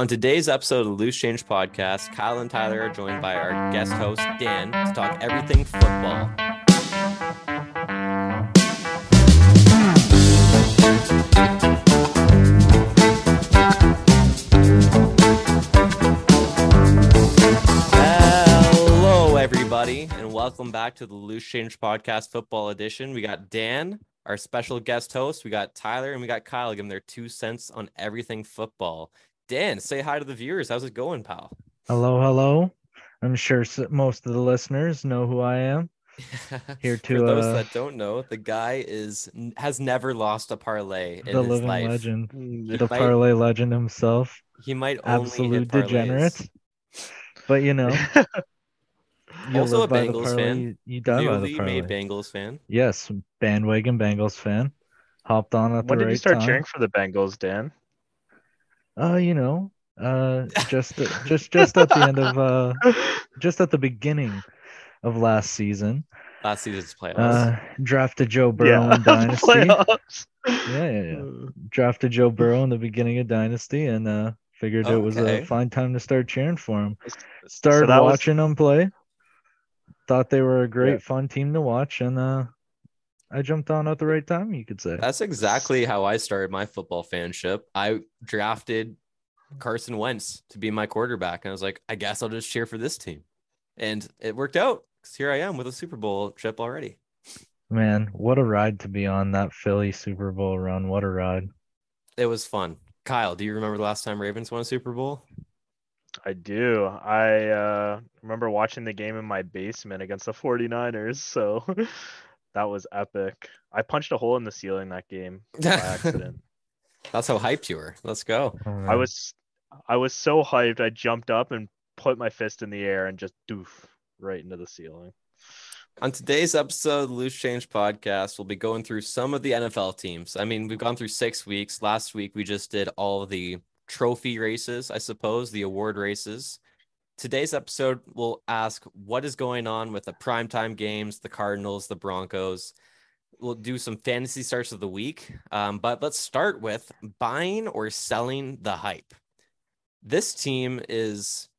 On today's episode of the Loose Change podcast, Kyle and Tyler are joined by our guest host, Dan, to talk everything football. Hello, everybody, and welcome back to the Loose Change podcast football edition. We got Dan, our special guest host. We got Tyler, and we got Kyle. Them their two cents on everything football. Dan, say hi to the viewers. How's it going, pal? Hello, hello. I'm sure most of the listeners know who I am. Here For to, those uh, that don't know, the guy is has never lost a parlay in the his living life. legend, He the might- parlay legend himself, He might only absolute hit degenerate. But you know, you Also a live by the Bengals parlay, fan. You, you die by the Newly parlay. made Bengals fan. Yes, bandwagon Bengals fan. Hopped on at the When did right you start time. cheering for the Bengals, Dan? Uh, you know, uh, just just just at the end of uh, just at the beginning of last season, Last season's playoffs. uh, drafted Joe Burrow in Dynasty. Playoffs. Yeah, yeah, yeah. drafted Joe Burrow in the beginning of Dynasty and uh figured it was a fine time to start cheering for him. So Started was- watching them play. Thought they were a great Yeah. fun team to watch and uh I jumped on at the right time, you could say. That's exactly how I started my football fanship. I drafted Carson Wentz to be my quarterback, and I was like, I guess I'll just cheer for this team, and it worked out because here I am with a Super Bowl chip already. Man, what a ride to be on that Philly Super Bowl run. What a ride. It was fun. Kyle, do you remember the last time Ravens won a Super Bowl? I do. I uh, remember watching the game in my basement against the 49ers, so that was epic. I punched a hole in the ceiling that game by accident. That's how hyped you were. Let's go. I was I was so hyped, I jumped up and put my fist in the air and just doof right into the ceiling. On today's episode of the Loose Change podcast, we'll be going through some of the NFL teams. I mean, we've gone through six weeks. Last week, we just did all the trophy races, I suppose, the award races. Today's episode, we'll ask what is going on with the primetime games, the Cardinals, the Broncos. We'll do some fantasy starts of the week. Um, but let's start with buying or selling the hype. This team is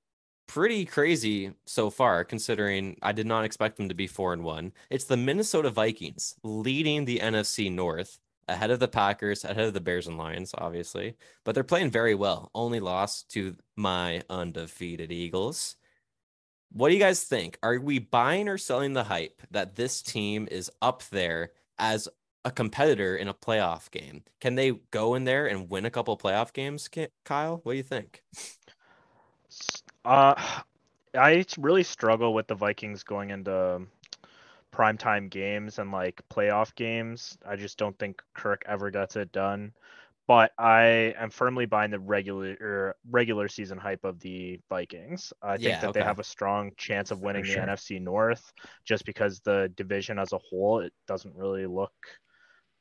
pretty crazy so far, considering I did not expect them to be four and one. It's the Minnesota Vikings leading the NFC North ahead of the Packers, ahead of the Bears and Lions, obviously, but they're playing very well. Only lost to my undefeated Eagles. What do you guys think? Are we buying or selling the hype that this team is up there as a competitor in a playoff game? Can they go in there and win a couple playoff games, Kyle? What do you think? Uh, I really struggle with the Vikings going into primetime games and like playoff games. I just don't think Kirk ever gets it done. But I am firmly buying the regular er, regular season hype of the Vikings. I think Yeah, that they have a strong chance of winning the. NFC North just because the division as a whole it doesn't really look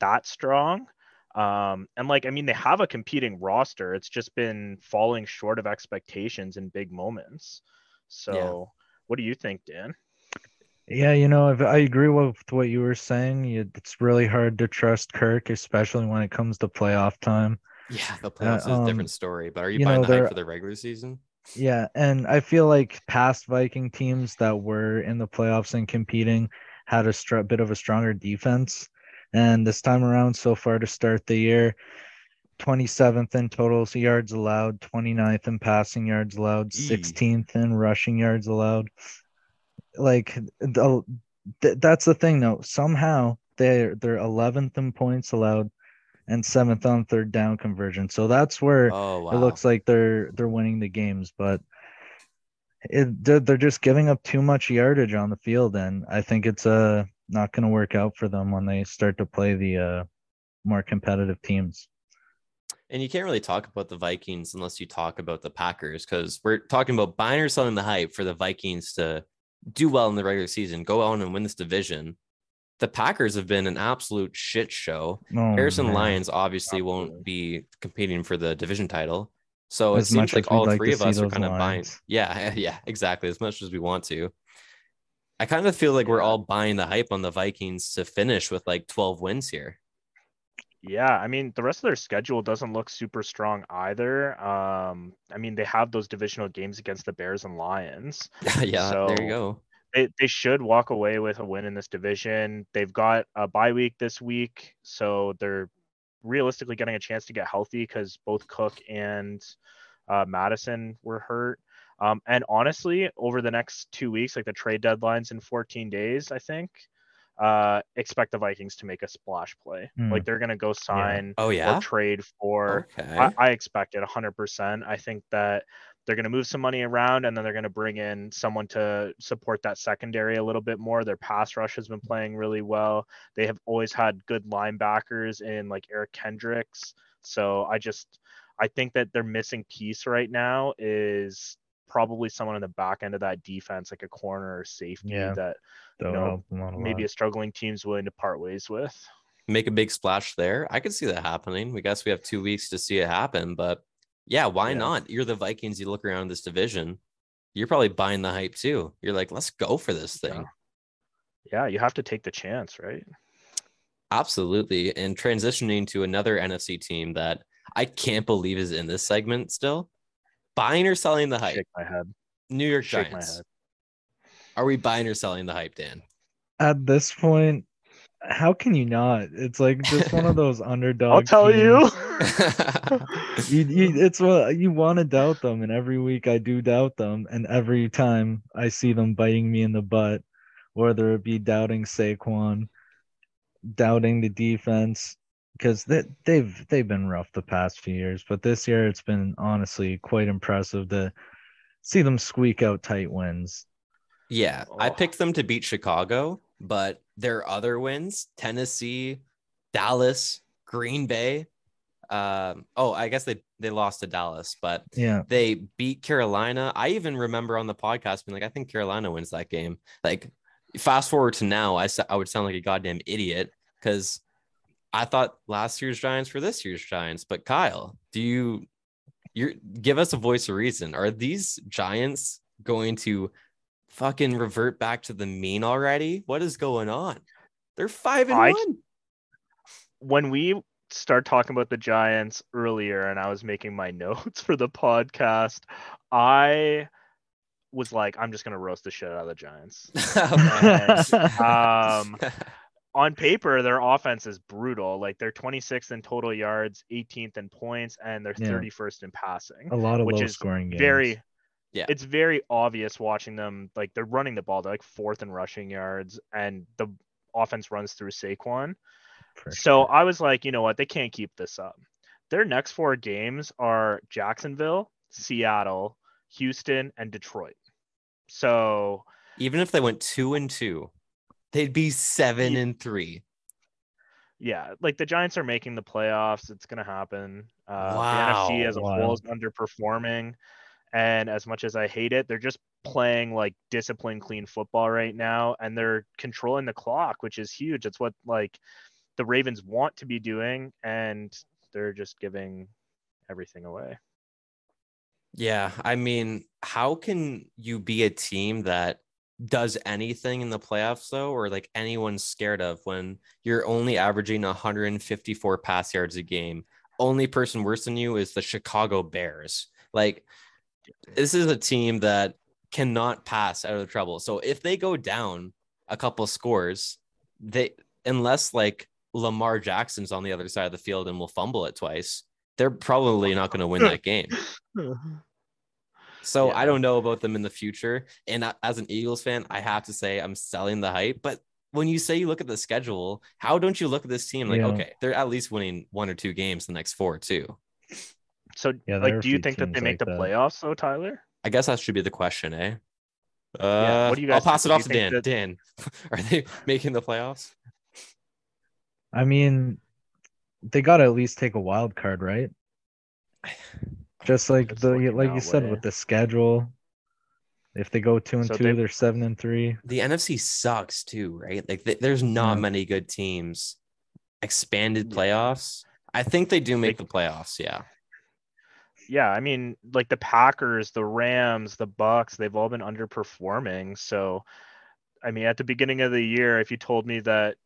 that strong. Um, and like, I mean, they have a competing roster. It's just been falling short of expectations in big moments. So, what do you think, Dan? Yeah, you know, I agree with what you were saying. It's really hard to trust Kirk, especially when it comes to playoff time. Yeah, the playoffs is a um, different story. But are you, you buying know, the hype for the regular season? Yeah, and I feel like past Viking teams that were in the playoffs and competing had a str- bit of a stronger defense. And this time around, so far to start the year, 27th in total yards allowed, 29th in passing yards allowed, Eee. 16th in rushing yards allowed. Like the, th- that's the thing though. Somehow they're they're 11th in points allowed and 7th on third down conversion. So that's where Oh wow. it looks like they're they're winning the games, but it they're, they're just giving up too much yardage on the field, and I think it's uh not going to work out for them when they start to play the uh more competitive teams. And you can't really talk about the Vikings unless you talk about the Packers because we're talking about buying or selling the hype for the Vikings to do well in the regular season, go on and win this division. The Packers have been an absolute shit show. Oh, Harrison man. Lions obviously won't be competing for the division title. So As it seems like all like three of us are kind of buying. Yeah, yeah, exactly. As much as we want to. I kind of feel like we're all buying the hype on the Vikings to finish with like 12 wins here. Yeah, I mean the rest of their schedule doesn't look super strong either. Um, I mean they have those divisional games against the Bears and Lions. yeah, So- there you go. They they should walk away with a win in this division. They've got a bye week this week, so they're realistically getting a chance to get healthy because both Cook and uh, Mattison were hurt. Um, and honestly, over the next two weeks, like the trade deadlines in 14 days, I think, uh, expect the Vikings to make a splash play. Hmm. Like they're gonna go sign Oh yeah. or trade for. Okay. I, I expect it 100%. I think that they're going to move some money around and then they're going to bring in someone to support that secondary a little bit more. Their pass rush has been playing really well. They have always had good linebackers in like Eric Kendricks. So I just I think that their missing piece right now is probably someone in the back end of that defense, like a corner or safety Yeah. that That'll know, help them out a maybe a struggling team's willing to part ways with. Make a big splash there. I could see that happening. We guess we have two weeks to see it happen, but yeah, why Yeah. not? You're the Vikings. You look around this division. You're probably buying the hype too. You're like, let's go for this thing. Yeah, you have to take the chance, right? Absolutely. And transitioning to another NFC team that I can't believe is in this segment still. Buying or selling the hype? Shake my head. New York Shake my Giants. head. Are we buying or selling the hype, Dan? At this point, how can you not? It's like just one of those underdog. I'll tell you. you, you it's what you want to doubt them, and every week I do doubt them, and every time I see them biting me in the butt, whether it be doubting Saquon, doubting the defense, because they, they've they've been rough the past few years, but this year it's been honestly quite impressive to see them squeak out tight wins. Yeah, I Oh. picked them to beat Chicago, but their other wins, Tennessee, Dallas, Green Bay. Um, oh, I guess they they lost to Dallas, but Yeah, they beat Carolina. I even remember on the podcast being like, I think Carolina wins that game. Like, fast forward to now, I sa- I would sound like a goddamn idiot because I thought last year's Giants were this year's Giants. But Kyle, do you you give us a voice of reason? Are these Giants going to fucking revert back to the mean already? What is going on? They're five and I- one. when we start talking about the Giants earlier and I was making my notes for the podcast, I was like, I'm just gonna roast the shit out of the Giants. um, on paper, their offense is brutal. Like they're 26th in total yards, 18th in points, and they're Yeah. 31st in passing. a lot of Which low is scoring games. Very, Yeah. It's very obvious watching them. Like they're running the ball. They're like fourth in rushing yards, and the offense runs through Saquon. for So sure. I was like, you know what? They can't keep this up. Their next four games are Jacksonville, Seattle, Houston, and Detroit. So Even if they went two and two, they'd be seven and three. yeah, like the Giants are making the playoffs. It's gonna happen. Uh, Wow, the NFC as a whole is underperforming, and as much as I hate it, they're just playing like disciplined, clean football right now, and they're controlling the clock, which is huge. It's what like the Ravens want to be doing, and they're just giving everything away. Yeah, I mean, how can you be a team that does anything in the playoffs though, or like anyone's scared of when you're only averaging 154 pass yards a game? Only person worse than you is the Chicago Bears. Like, this is a team that cannot pass out of trouble. So if they go down a couple scores, they unless like Lamar Jackson's on the other side of the field and will fumble it twice, they're probably not going to win that game. So Yeah. I don't know about them in the future. And as an Eagles fan, I have to say I'm selling the hype. But when you say you look at the schedule, how don't you look at this team like, Yeah. okay, they're at least winning one or two games the next four too? So, Yeah, like, do you think that they make like the that. playoffs, though, Tyler? I guess that should be the question, eh? Uh, Yeah, what do you guys? I'll guys pass it off to Dan. think Dan, are they making the playoffs? I mean, they got to at least take a wild card, right? Just like It's the like you that said way. with the schedule. If they go two and So two, they- they... are seven and three. The NFC sucks too, right? Like th- there's not Yeah. many good teams. Expanded playoffs. I think they do make They- the playoffs. Yeah. Yeah, I mean, like the Packers, the Rams, the Bucs, they've all been underperforming. So, I mean, at the beginning of the year, if you told me that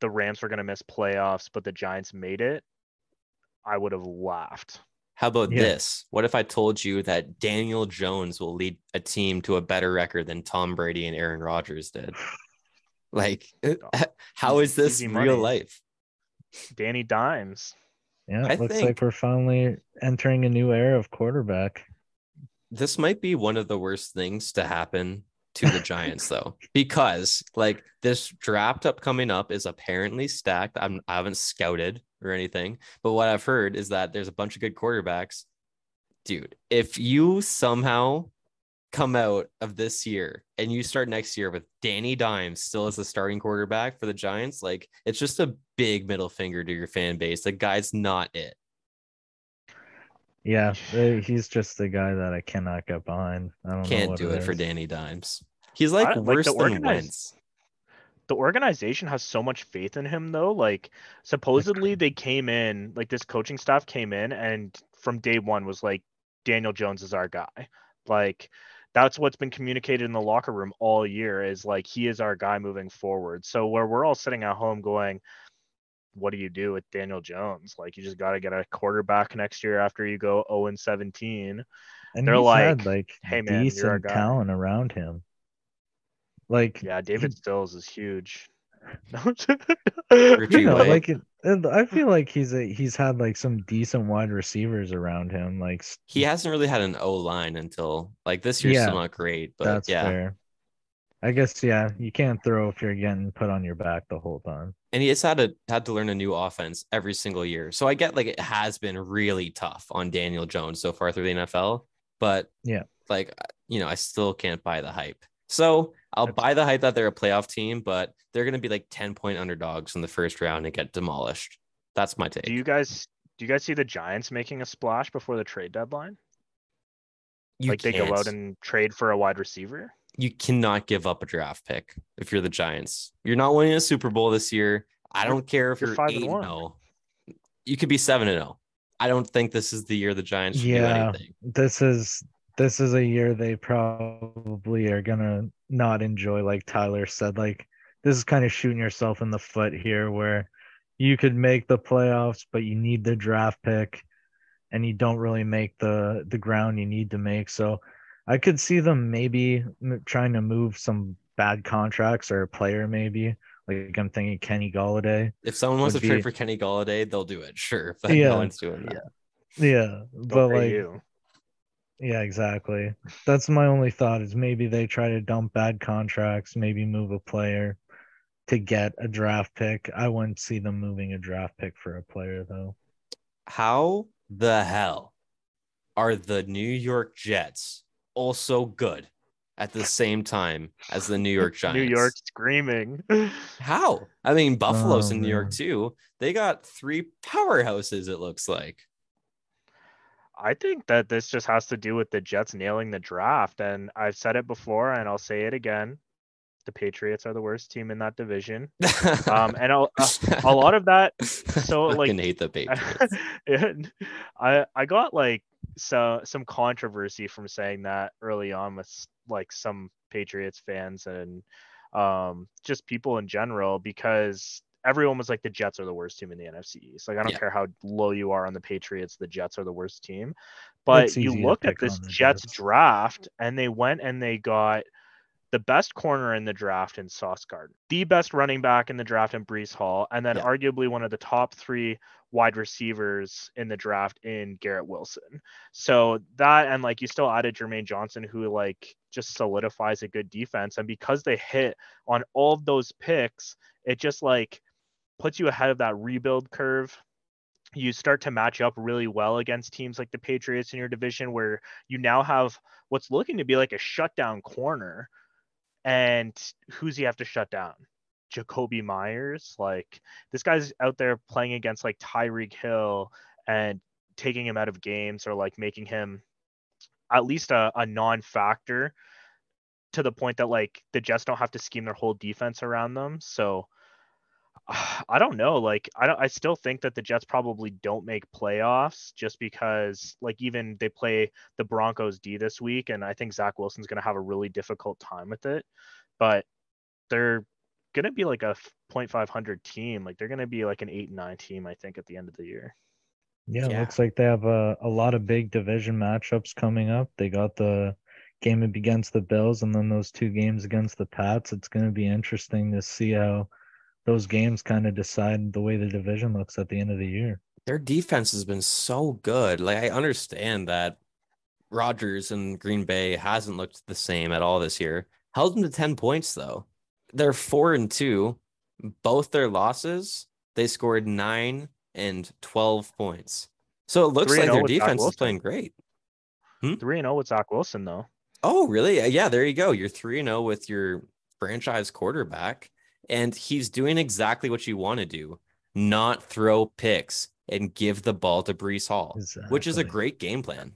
the Rams were going to miss playoffs, but the Giants made it, I would have laughed. How about Yeah. this? What if I told you that Daniel Jones will lead a team to a better record than Tom Brady and Aaron Rodgers did? Like, oh, how is this Easy real money. life? Danny Dimes. Yeah, I it looks think- like we're finally entering a new era of quarterback. This might be one of the worst things to happen to the Giants, though, because like this draft up coming up is apparently stacked. I'm I haven't scouted or anything, but what I've heard is that there's a bunch of good quarterbacks. Dude, if you somehow come out of this year and you start next year with Danny Dimes still as the starting quarterback for the Giants, like it's just a big middle finger to your fan base. The guy's not it. Yeah, he's just the guy that I cannot get behind. I don't Can't what do it for. Danny Dimes. He's like I- like, worse the than organized- Wentz. The organization has so much faith in him though like supposedly they came in like this coaching staff came in and from day one was like daniel jones is our guy. Like that's what's been communicated in the locker room all year is like he is our guy moving forward. So where we're all sitting at home going what do you do with daniel jones? Like you just got to get a quarterback next year after you go 0 and 17 And They're like, had like "Hey, man, you're our decent guy." talent around him. Like yeah david stills is huge you know, like and I feel like he's a he's had like some decent wide receivers around him. Like He hasn't really had an O line until like this year's still Yeah, not great, but that's yeah. fair. I guess yeah, you can't throw if you're getting put on your back the whole time. And he has had to had to learn a new offense every single year. So I get like it has been really tough on Daniel Jones so far through the NFL, but Yeah. like you know, I still can't buy the hype. So I'll buy the hype that they're a playoff team, but they're gonna be like 10 point underdogs in the first round and get demolished. That's my take. Do you guys do you guys see the Giants making a splash before the trade deadline? You like they go out can't. and trade for a wide receiver? you cannot give up a draft pick if you're the Giants. You're not winning a Super Bowl this year. I You're- don't care if you're you're, five eight and and one. zero. You could be seven and zero. I don't think this is the year the Giants should do Yeah. anything. This is this is a year they probably are gonna not enjoy. Like Tyler said, like this is kind of shooting yourself in the foot here, where you could make the playoffs, but you need the draft pick, and you don't really make the the ground you need to make. So I could see them maybe trying to move some bad contracts or a player maybe. Like I'm thinking Kenny Golladay. If someone wants to Would trade for Kenny Golladay, they'll do it. Sure, but Yeah. no one's doing that. Yeah, Don't but like you. Yeah, exactly. That's my only thought is maybe they try to dump bad contracts, maybe move a player to get a draft pick. I wouldn't see them moving a draft pick for a player though. How the hell are the New York Jets also good at the same time as the New York Giants? New York screaming. How? I mean, Buffalo's Oh, in New York too. They got three powerhouses, it looks like. I think that this just has to do with the Jets nailing the draft. And I've said it before and I'll say it again. The Patriots are the worst team in that division. Um, and a, a, a lot of that so, I like- hate the Patriots. I I got like so some controversy from saying that early on with like some Patriots fans and um just people in general because everyone was like the Jets are the worst team in the NFC East. Like I don't Yeah. care how low you are on the Patriots, the Jets are the worst team. But you look at this Jets Jets. draft and they went and they got the best corner in the draft in Sauce Gardner, the best running back in the draft in Breece Hall, and then Yeah. arguably one of the top three wide receivers in the draft in Garrett Wilson. So that and like you still added Jermaine Johnson, who like just solidifies a good defense. And because they hit on all of those picks, it just like puts you ahead of that rebuild curve. You start to match up really well against teams like the Patriots in your division, where you now have what's looking to be like a shutdown corner. And who's he have to shut down? Jakobi Meyers. Like this guy's out there playing against like Tyreek Hill and taking him out of games or like making him at least a, a non-factor to the point that like the Jets don't have to scheme their whole defense around them. So I don't know. Like I don't I still think that the Jets probably don't make playoffs just because like even they play the Broncos D this week and I think Zach Wilson's gonna have a really difficult time with it. But they're gonna be like a 0.500 team. Like they're gonna be like an eight and nine team, I think, at the end of the year. Yeah, Yeah. looks like they have a, a lot of big division matchups coming up. They got the game against the Bills and then those two games against the Pats. It's going to be interesting to see how those games kind of decide the way the division looks at the end of the year. Their defense has been so good. Like I understand that Rodgers and Green Bay hasn't looked the same at all this year. Held them to 10 points though. They're four and two. Both their losses, they scored nine and 12 points. So it looks like their oh defense is playing great. Hmm? Three and zero with Zach Wilson though. Oh, really? Yeah, there you go. You're 3 and 0 with your franchise quarterback, and he's doing exactly what you want to do not throw picks and give the ball to Breece Hall, which is a great game plan.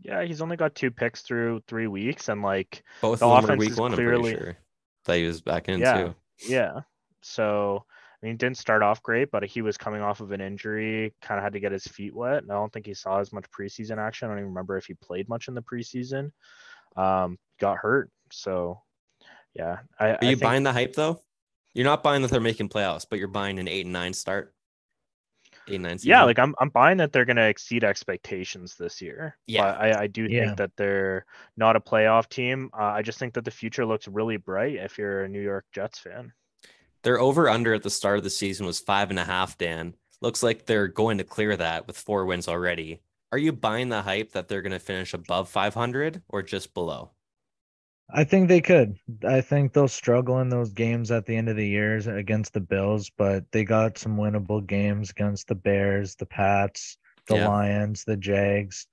Yeah, he's only got two picks through three weeks, and like Both The of them were offense week is one, I'm clearly- pretty sure. That he was back in Yeah. too. Yeah. So, I mean, didn't start off great, but he was coming off of an injury, kind of had to get his feet wet. And I don't think he saw as much preseason action. I don't even remember if he played much in the preseason. Um, got hurt. So, yeah. I, Are I you think- buying the hype though? You're not buying that they're making playoffs, but you're buying an eight and nine start. Eight and nine season. Yeah, like I'm, I'm buying that they're going to exceed expectations this year. Yeah. But I, I do Yeah. think that they're not a playoff team. Uh, I just think that the future looks really bright if you're a New York Jets fan. Their over under at the start of the season was five and a half, Dan. Looks like they're going to clear that with four wins already. Are you buying the hype that they're going to finish above 500 or just below? I think they could. I think they'll struggle in those games at the end of the years against the Bills, but they got some winnable games against the Bears, the Pats, the Yeah. Lions, the Jags,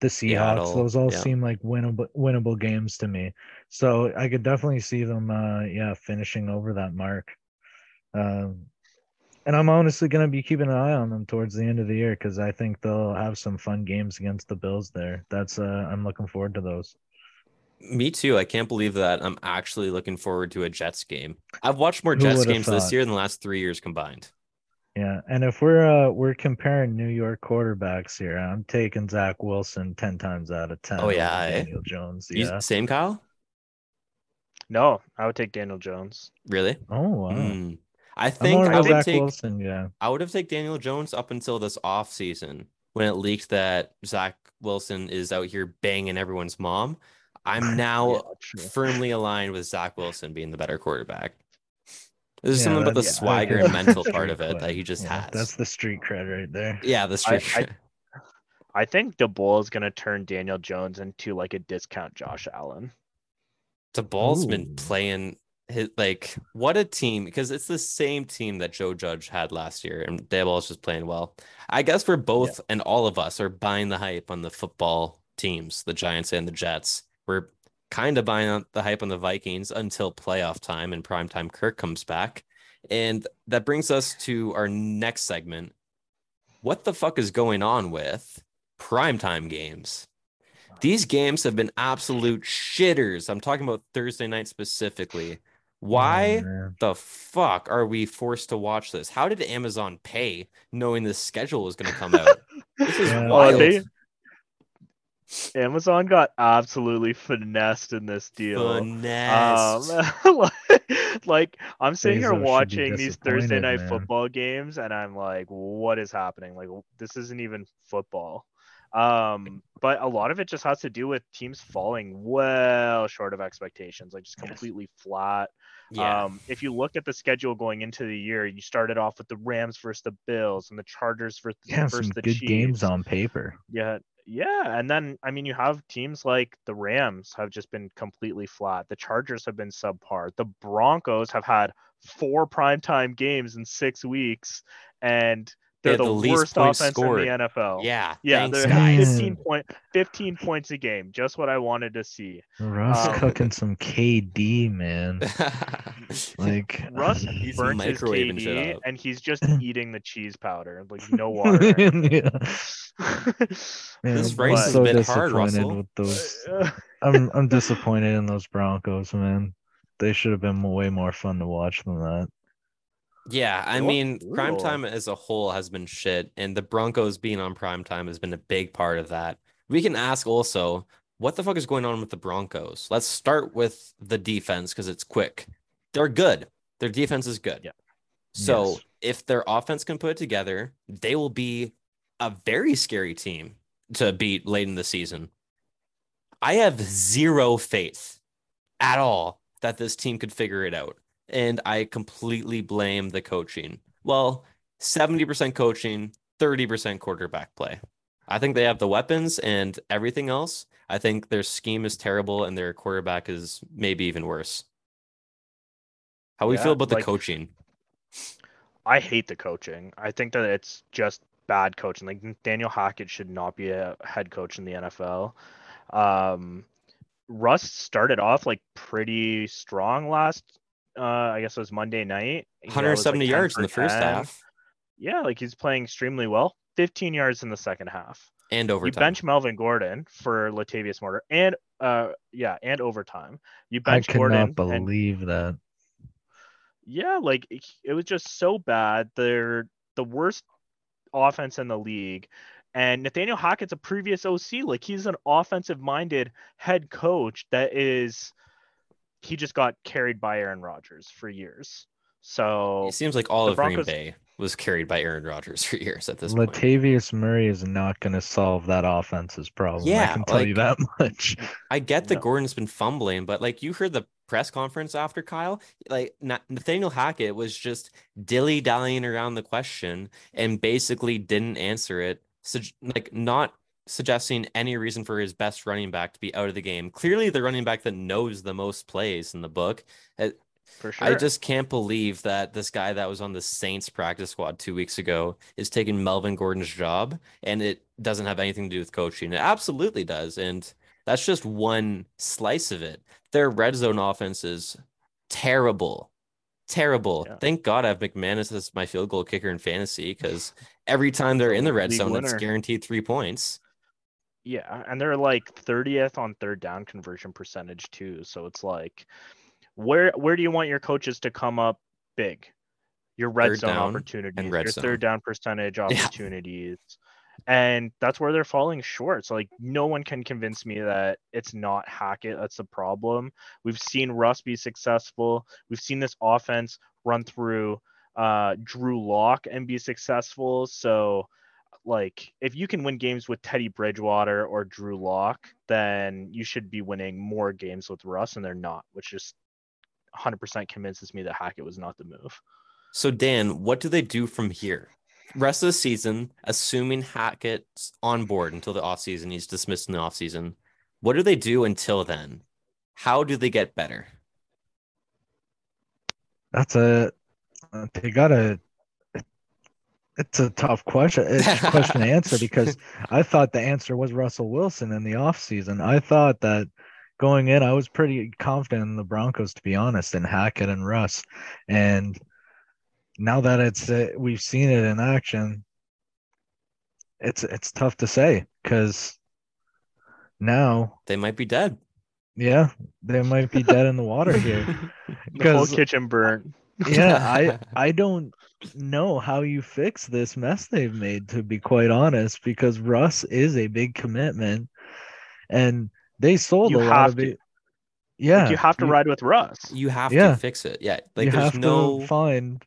the Seahawks. Seattle, Those all yeah. seem like winnable winnable games to me. So I could definitely see them uh yeah, finishing over that mark. Um and I'm honestly going to be keeping an eye on them towards the end of the year because I think they'll have some fun games against the Bills there. That's uh, I'm looking forward to those. Me too. I can't believe that I'm actually looking forward to a Jets game. I've watched more Who Jets would've games this year than the last three years combined. Yeah, and if we're uh we're comparing New York quarterbacks here, I'm taking Zach Wilson ten times out of ten. Oh, over yeah, eh? Daniel Jones. You- Yeah. Same, Kyle? No, I would take Daniel Jones. Really? Oh wow. Hmm. I think I would Zach take Wilson. Yeah. I would have taken Daniel Jones up until this off season when it leaked that Zach Wilson is out here banging everyone's mom. I'm now Yeah, firmly aligned with Zach Wilson being the better quarterback. There's Yeah, something about the that's- swagger and mental part of it that he just Yeah, has. That's the street cred right there. yeah, the I- street. I- I think Daboll is gonna turn Daniel Jones into like a discount Josh Allen. the ball's been playing his like what a team because it's the same team that Joe Judge had last year and Daboll's just playing well. I guess we're both and all of us are buying the hype on the football teams, the Giants and the Jets. We're kind of buying on the hype on the Vikings until playoff time and primetime Kirk comes back. And that brings us to our next segment. What the fuck is going on with primetime games? These games have been absolute shitters. I'm talking about Thursday night specifically. Why Oh, the fuck are we forced to watch this? How did Amazon pay knowing the schedule was going to come out? This is Yeah. Wild. they- Amazon got absolutely finessed in this deal. Finesse. Um, like, like, I'm sitting Bezos here watching these Thursday night man. football games, and I'm like, what is happening? Like, this isn't even football. Um, but a lot of it just has to do with teams falling well short of expectations, like just Yes. completely flat. yeah. Um, if you look at the schedule going into the year, you started off with the Rams versus the Bills and the Chargers versus, Yeah, versus some the good Chiefs. games on paper. Yeah, yeah, and then I mean you have teams like the Rams have just been completely flat. The Chargers have been subpar. The Broncos have had four primetime games in six weeks, and they're had the, the worst offense scored. in the NFL. yeah. Yeah, Thanks, they're guys. 15 point 15 points a game. Just what I wanted to see. Russ Um, cooking some KD, man. Like Russ He's burnt his KD, and he's just eating the cheese powder, like no water. yeah. Man, This race has so been hard, disappointed Russell. With those, I'm I'm disappointed in those Broncos, man. They should have been way more fun to watch than that. Yeah, I look mean, brutal. primetime as a whole has been shit, and the Broncos being on primetime has been a big part of that. We can ask also, what the fuck is going on with the Broncos? Let's start with the defense because it's quick. they're good. Their defense is good. Yeah. So Yes. if their offense can put it together, they will be a very scary team to beat late in the season. I have zero faith at all that this team could figure it out. And I completely blame the coaching. Well, 70% coaching, 30% quarterback play. I think they have the weapons and everything else. I think their scheme is terrible and their quarterback is maybe even worse. How we Yeah, feel about the like- coaching? I hate the coaching. I think that it's just bad coaching. Like Daniel Hackett should not be a head coach in the NFL. Um, Russ started off like pretty strong last. Uh, I guess it was Monday night. He was, like, 170 yards in the first 10. half Yeah, like he's playing extremely well. 15 yards in the second half. and overtime. You bench Melvin Gordon for Latavius Mortar and uh yeah and overtime. You I bench could Gordon not and believe that. yeah, like it it was just so bad. They're the worst offense in the league. And Nathaniel Hackett's a previous OC. Like he's an offensive minded head coach that is he just got carried by Aaron Rodgers for years. So It seems like all of Broncos- Green Bay was carried by Aaron Rodgers for years at this point. Latavius Murray is not going to solve that offense's problem. Yeah, I Yeah, can tell you that much. I get that No. Gordon's been fumbling, but like you heard the press conference after Kyle, like Nathaniel Hackett was just dilly dallying around the question and basically didn't answer it. So like not suggesting any reason for his best running back to be out of the game. Clearly, the running back that knows the most plays in the book. Uh, for sure. I just can't believe that this guy that was on the Saints practice squad two weeks ago is taking Melvin Gordon's job, and it doesn't have anything to do with coaching. It absolutely does, and that's just one slice of it. Their red zone offense is terrible, terrible. Yeah. Thank God I have McManus as my field goal kicker in fantasy because every time they're in the red League zone, it's guaranteed three points. Yeah, and they're like 30th on third down conversion percentage too. So it's like where where do you want your coaches to come up big? Your red Third zone opportunities, red your zone. third down percentage opportunities. And that's where they're falling short. So like no one can convince me that it's not Hackett that's the problem. We've seen Russ be successful. We've seen this offense run through uh Drew Lock and be successful. So like if you can win games with Teddy Bridgewater or Drew Lock, then you should be winning more games with Russ, and they're not, which just 100% convinces me that Hackett was not the move. So Dan, what do they do from here? Rest of the season, assuming Hackett's on board until the offseason, he's dismissed in the offseason. What do they do until then? How do they get better? That's a uh, they gotta. It's a tough question. It's a question to answer because I thought the answer was Russell Wilson in the offseason. I thought that going in, I was pretty confident in the Broncos, to be honest, in Hackett and Russ. And now that it's uh, we've seen it in action, it's it's tough to say because now, They might be dead. yeah, they might be dead in the water here. The whole 'Cause- kitchen burnt. yeah, I I don't know how you fix this mess they've made to be quite honest because Russ is a big commitment and they sold You a lot have of to. it. Yeah. Like, you have to ride with Russ. You have Yeah. to fix it. Yeah. Like you there's have no to find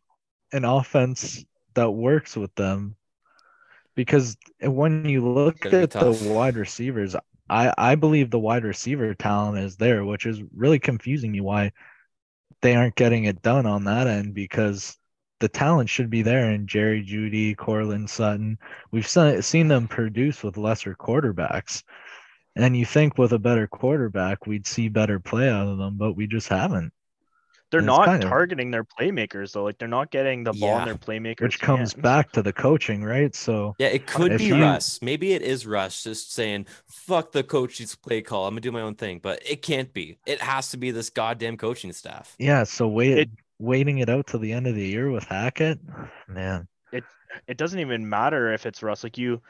an offense that works with them because when you look at the wide receivers, I I believe the wide receiver talent is there, which is really confusing me why they aren't getting it done on that end because the talent should be there in Jerry Jeudy, Courtland Sutton. We've seen them produce with lesser quarterbacks. And you think with a better quarterback, we'd see better play out of them, but we just haven't. They're And not kind of- targeting their playmakers though. Like they're not getting the ball in their playmakers. which comes hands. back to the coaching, right? So Yeah, it could be you- Russ. Maybe it is Russ just saying, fuck the coach's play call. I'm gonna do my own thing. But it can't be. It has to be this goddamn coaching staff. yeah, so wait, It- waiting it out till the end of the year with Hackett, man. it it doesn't even matter if it's Russ. Like you,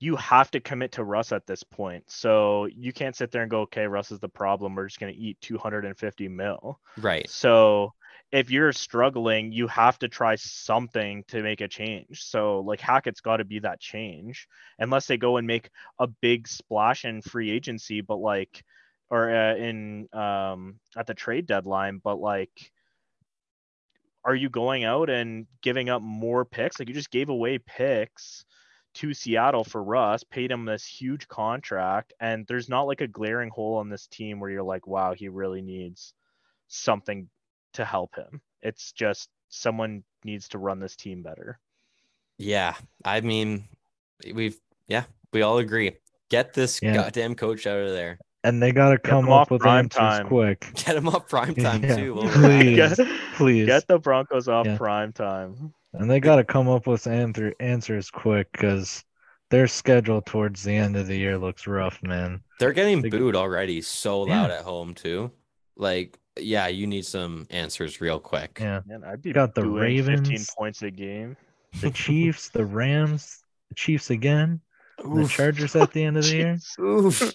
you have to commit to Russ at this point. So you can't sit there and go, okay, Russ is the problem. We're just gonna eat 250 mil. Right. So if you're struggling, you have to try something to make a change. So like Hackett's got to be that change, unless they go and make a big splash in free agency, but like, or uh, in um at the trade deadline, but like are you going out and giving up more picks? Like you just gave away picks to Seattle for Russ, paid him this huge contract, and there's not like a glaring hole on this team where you're like, wow, he really needs something to help him. It's just someone needs to run this team better. Yeah, I mean, we've yeah, we all agree. Get this Yeah. goddamn coach out of there. And they gotta come up with prime answers time. quick. Get him up prime time Yeah. too. Please. Get, Please. get the Broncos off Yeah. prime time. And they got to come up with answer, answers quick because their schedule towards the end of the year looks rough, man. They're getting They- booed already so Yeah. loud at home too. Like, yeah, you need some answers real quick. Yeah. Man, I'd be Got the booing 15 Ravens. points a game. The Chiefs, the Rams, the Chiefs again, and the Chargers at the end of the year. Oof.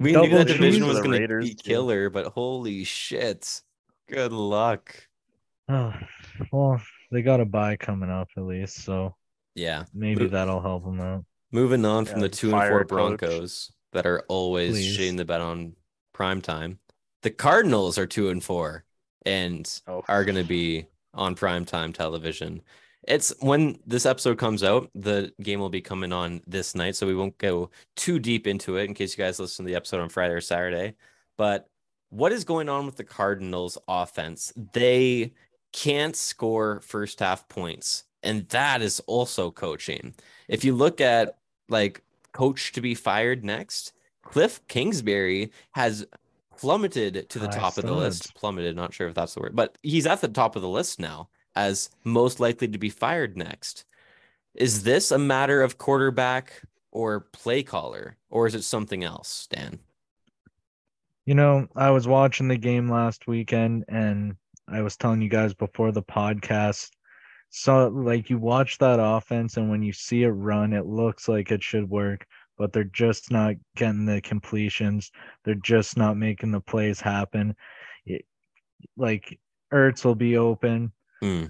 We Double knew that division was going to be killer, but holy shit. Good luck. Oh, well, they got a bye coming up at least, so Yeah. maybe Mo- that'll help them out. Moving on from the two and four a coach. Broncos that are always Please. shitting the bet on prime time. The Cardinals are two and four and Oh, are going to be on prime time television. It's when this episode comes out, the game will be coming on this night, so we won't go too deep into it in case you guys listen to the episode on Friday or Saturday. But what is going on with the Cardinals offense? They can't score first half points, and that is also coaching. If you look at like coach to be fired next, Cliff Kingsbury has plummeted to the High top of the list. Plummeted, not sure if that's the word, but he's at the top of the list now as most likely to be fired next. Is this a matter of quarterback or play caller, or is it something else, Dan? You know, I was watching the game last weekend and I was telling you guys before the podcast. So, like, you watch that offense, and when you see it run, it looks like it should work, but they're just not getting the completions. They're just not making the plays happen. It, like, Ertz will be open, Hmm.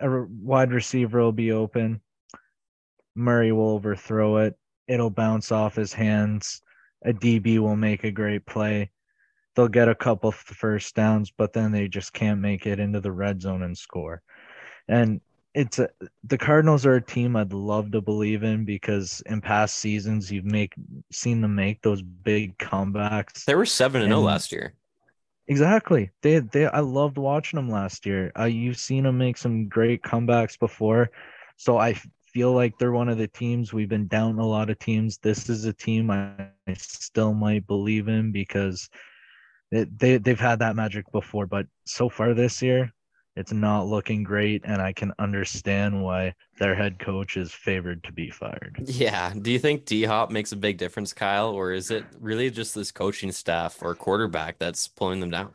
a wide receiver will be open. Murray will overthrow it. It'll bounce off his hands. A DB will make a great play. They'll get a couple f- first downs, but then they just can't make it into the red zone and score. And it's a, the Cardinals are a team I'd love to believe in because in past seasons you've make seen them make those big comebacks. They were seven and zero last year. Exactly. They they I loved watching them last year. Uh, you've seen them make some great comebacks before, so I feel like they're one of the teams we've been down a lot of teams. This is a team I, I still might believe in because they, they they've had that magic before, but so far this year, it's not looking great, and I can understand why their head coach is favored to be fired. Yeah. Do you think D Hop makes a big difference, Kyle, or is it really just this coaching staff or quarterback that's pulling them down?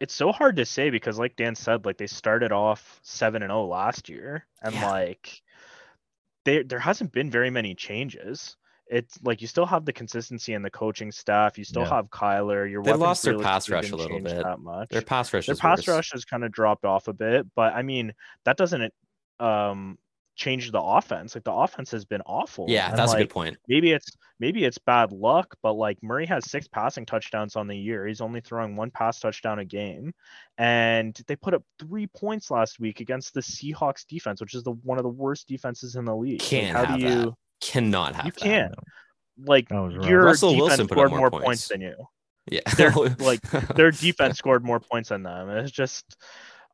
it's so hard to say because like Dan said, like they started off seven and zero last year, and Yeah. like there there hasn't been very many changes. It's like you still have the consistency in the coaching staff. You still Yeah. have Kyler. Your They lost their pass rush a little bit. That much. Their pass rush Their pass worse. rush has kind of dropped off a bit, but I mean that doesn't um change the offense. Like the offense has been awful. Yeah, and, that's a good point. maybe it's maybe it's bad luck, but like Murray has six passing touchdowns on the year. He's only throwing one pass touchdown a game, and they put up three points last week against the Seahawks defense, which is the one of the worst defenses in the league. Can't how have do that. You Cannot have you that. can't like That was rough. your Russell defense Wilson scored more more points. points than you. Yeah. They're, like, Their defense scored more points than them. It's just,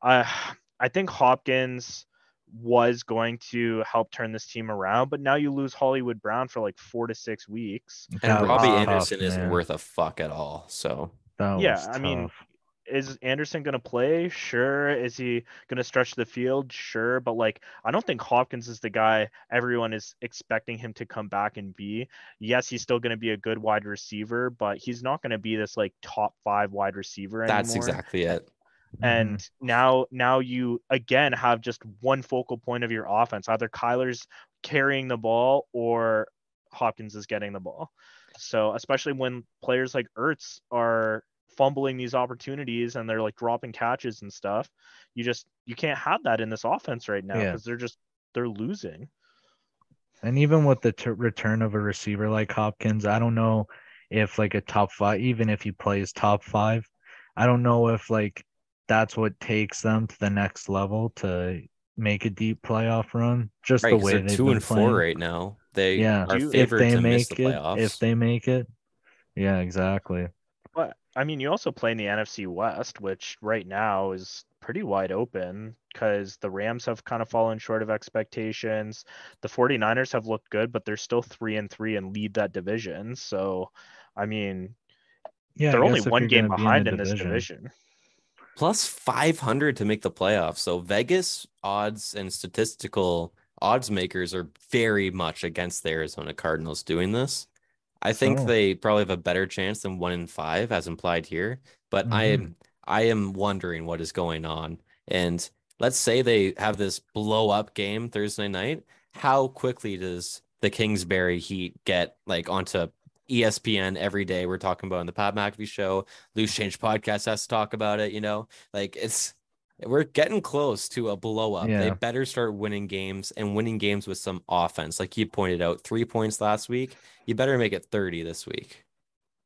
I I think Hopkins was going to help turn this team around, but now you lose Hollywood Brown for like four to six weeks. and That was Robbie tough, Anderson isn't man. worth a fuck at all. So That Yeah, was I mean, tough. Is Anderson going to play? Sure. Is he going to stretch the field? Sure. But like, I don't think Hopkins is the guy everyone is expecting him to come back and be. Yes, he's still going to be a good wide receiver, but he's not going to be this like top five wide receiver anymore. that's exactly it. And Mm-hmm. now, now you again have just one focal point of your offense. Either Kyler's carrying the ball or Hopkins is getting the ball. So especially when players like Ertz are fumbling these opportunities and they're like dropping catches and stuff, you just you can't have that in this offense right now Yeah. because they're just they're losing. And even with the t- return of a receiver like Hopkins, I don't know if like a top five, even if he plays top five, I don't know if like that's what takes them to the next level to make a deep playoff run. Just Right, the 'cause way they're they've two been and four right now. They Yeah, are Do if favored they to miss make the it, playoffs. if they make it, yeah, exactly. But I mean, you also play in the NFC West, which right now is pretty wide open because the Rams have kind of fallen short of expectations. The 49ers have looked good, but they're still 3 and 3 and lead that division. So, I mean, Yeah, they're only one game gonna be behind the in this division. plus 500 to make the playoffs. So Vegas odds and statistical odds makers are very much against the Arizona Cardinals doing this. I think So- they probably have a better chance than one in five, as implied here. But I Mm-hmm. am I am wondering what is going on. And let's say they have this blow up game Thursday night. How quickly does the Kingsbury Heat get like onto ESPN every day? We're talking about in the Pat McAfee show. Loose Change podcast has to talk about it. You know, like it's we're getting close to a blow up. They better start winning games and winning games with some offense. Like you pointed out, three points last week. You better make it 30 this week.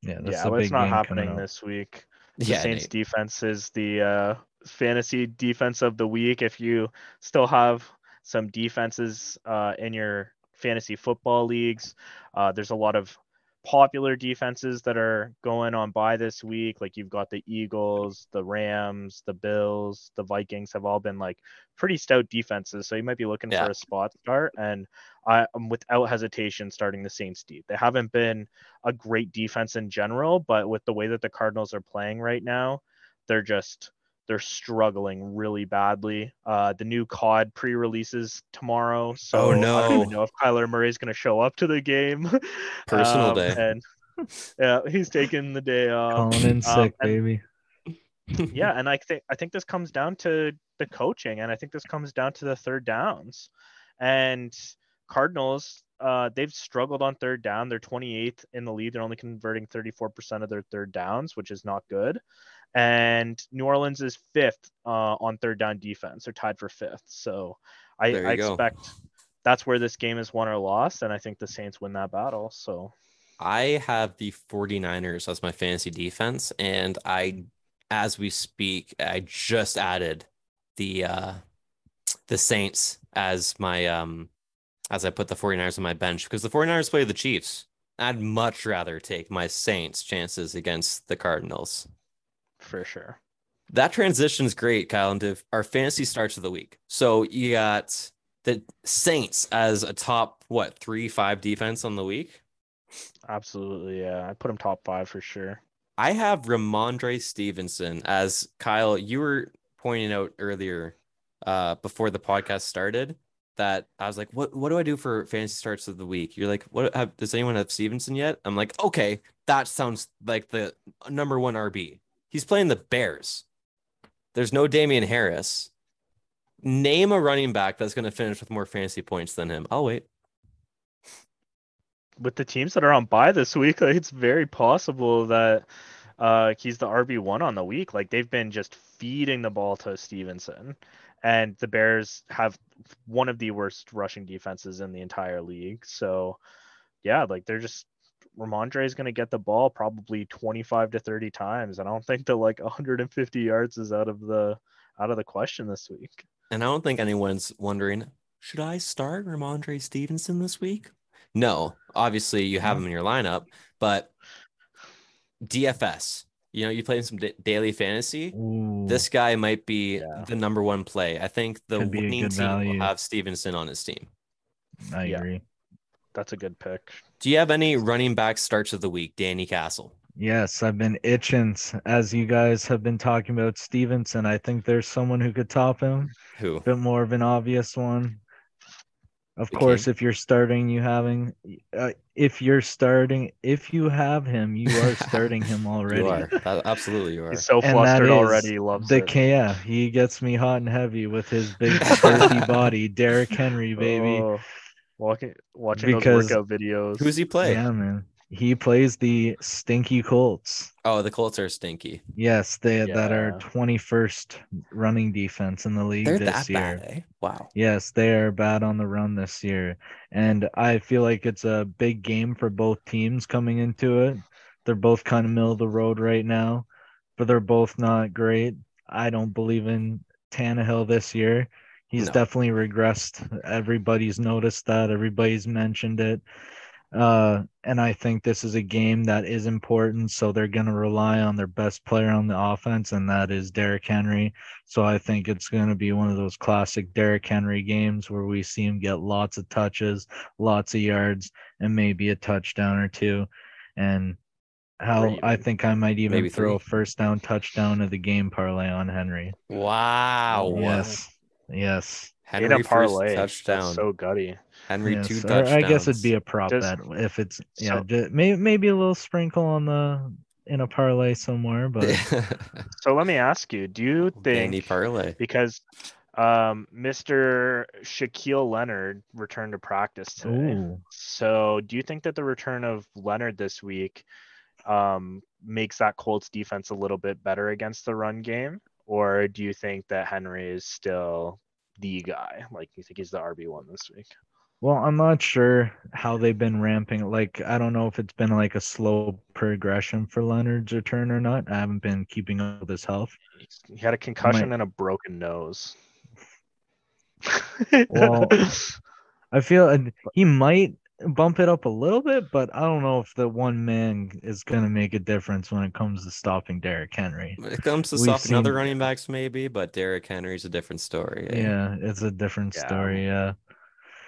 Yeah, that's Yeah, a well, big it's not game happening this week. The Yeah, Saints Nate. defense is the uh, fantasy defense of the week. If you still have some defenses uh, in your fantasy football leagues, uh, there's a lot of popular defenses that are going on bye this week. Like you've got the Eagles, the Rams, the Bills, the Vikings have all been like pretty stout defenses. So you might be looking Yeah. for a spot start. And I am without hesitation starting the Saints deep. They haven't been a great defense in general, but with the way that the Cardinals are playing right now, they're just they're struggling really badly. Uh, the new COD pre-releases tomorrow, so I don't even know if Kyler Murray is going to show up to the game. Personal Um, day. and yeah, he's taking the day off. Calling in Um, sick, and- baby. yeah, and I think I think this comes down to the coaching, and I think this comes down to the third downs. And Cardinals, uh, they've struggled on third down. They're 28th in the lead. They're only converting 34% of their third downs, which is not good. And New Orleans is fifth uh, on third down defense. They're tied for fifth. So I, I go. expect that's where this game is won or lost, and I think the Saints win that battle. So I have the 49ers as my fantasy defense, and I, as we speak, I just added the uh the Saints as my um as I put the 49ers on my bench because the 49ers play the Chiefs. I'd much rather take my Saints chances against the Cardinals. For sure. That transition's great, Kyle, into our fantasy starts of the week. So you got the Saints as a top what three, five defense on the week. Absolutely, yeah. I put him top five for sure. I have Rhamondre Stevenson as Kyle, you were pointing out earlier uh before the podcast started that I was like, what what do I do for fantasy starts of the week? You're like, what have, does anyone have Stevenson yet? I'm like, okay, that sounds like the number one RB. He's playing the Bears. There's no Damien Harris. Name a running back that's going to finish with more fantasy points than him. I'll wait. with the teams that are on bye this week, it's very possible that uh, he's the RB one on the week. Like they've been just feeding the ball to Stevenson, and the Bears have one of the worst rushing defenses in the entire league. So, yeah, like they're just Rhamondre is going to get the ball probably 25 to 30 times. I don't think that like 150 yards is out of the out of the question this week. And I don't think anyone's wondering, should I start Rhamondre Stevenson this week? No, obviously you have mm-hmm. him in your lineup, but DFS, you know, you play in some da- daily fantasy. Ooh, This guy might be Yeah. the number one play. I think the Could winning team value. will have Stevenson on his team. I yeah. agree. That's a good pick. Do you have any running back starts of the week, Danny Castle? Yes, I've been itching as you guys have been talking about Stevenson. I think there's someone who could top him. Who? A bit more of an obvious one. Of The course, king? if you're starting, you having, uh, if you're starting, if you have him, you are starting him already. You are. Absolutely, you are. He's so And flustered already. He loves the it. K- yeah, he gets me hot and heavy with his big girthy body, Derrick Henry, baby. Oh, walking, watching Because- those workout videos. Who's he play? Yeah, man. He plays the stinky Colts. Oh, the Colts are stinky. Yes, they that are 21st running defense in the league They're this that year. bad, eh? Wow. Yes, they are bad on the run this year. And I feel like it's a big game for both teams coming into it. They're both kind of middle of the road right now, but they're both not great. I don't believe in Tannehill this year. He's No. definitely regressed. Everybody's noticed that. Everybody's mentioned it. Uh, and I think this is a game that is important. So they're going to rely on their best player on the offense, and that is Derrick Henry. So I think it's going to be one of those classic Derrick Henry games where we see him get lots of touches, lots of yards, and maybe a touchdown or two. And how I think I might even throw a first down touchdown of the game parlay on Henry. Wow. Yes. Yes. In Henry a parlay. first touchdown. so gutty. Henry yes. two touchdowns. I guess it'd be a prop Does- bet if it's yeah, So- ju- may, maybe a little sprinkle on the in a parlay somewhere, but So let me ask you, do you Danny think parlay. because um Mr. Shaquille Leonard returned to practice today. ooh, So do you think that the return of Leonard this week um makes that Colts defense a little bit better against the run game? Or do you think that Henry is still the guy? Like you think he's the RB one this week? Well, I'm not sure how they've been ramping. Like, I don't know if it's been like a slow progression for Leonard's return or not. I haven't been keeping up with his health. He had a concussion and a broken nose. Well, I feel he might bump it up a little bit, but I don't know if the one man is going to make a difference when it comes to stopping Derrick Henry. When it comes to We've stopping other running backs, maybe, but Derrick Henry's a different story. eh? Yeah, it's a different Yeah. story. Yeah.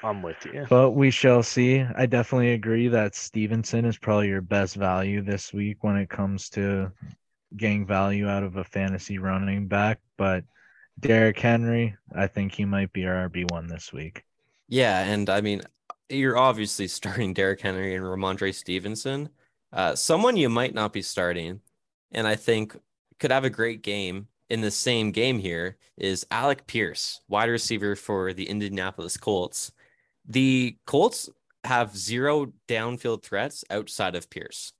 I'm with you. But we shall see. I definitely agree that Stevenson is probably your best value this week when it comes to getting value out of a fantasy running back. But Derrick Henry, I think he might be our RB1 this week. Yeah, and I mean, you're obviously starting Derrick Henry and Rhamondre Stevenson. Uh, someone you might not be starting, and I think could have a great game in the same game here is Alec Pierce, wide receiver for the Indianapolis Colts. The Colts have zero downfield threats outside of Pierce.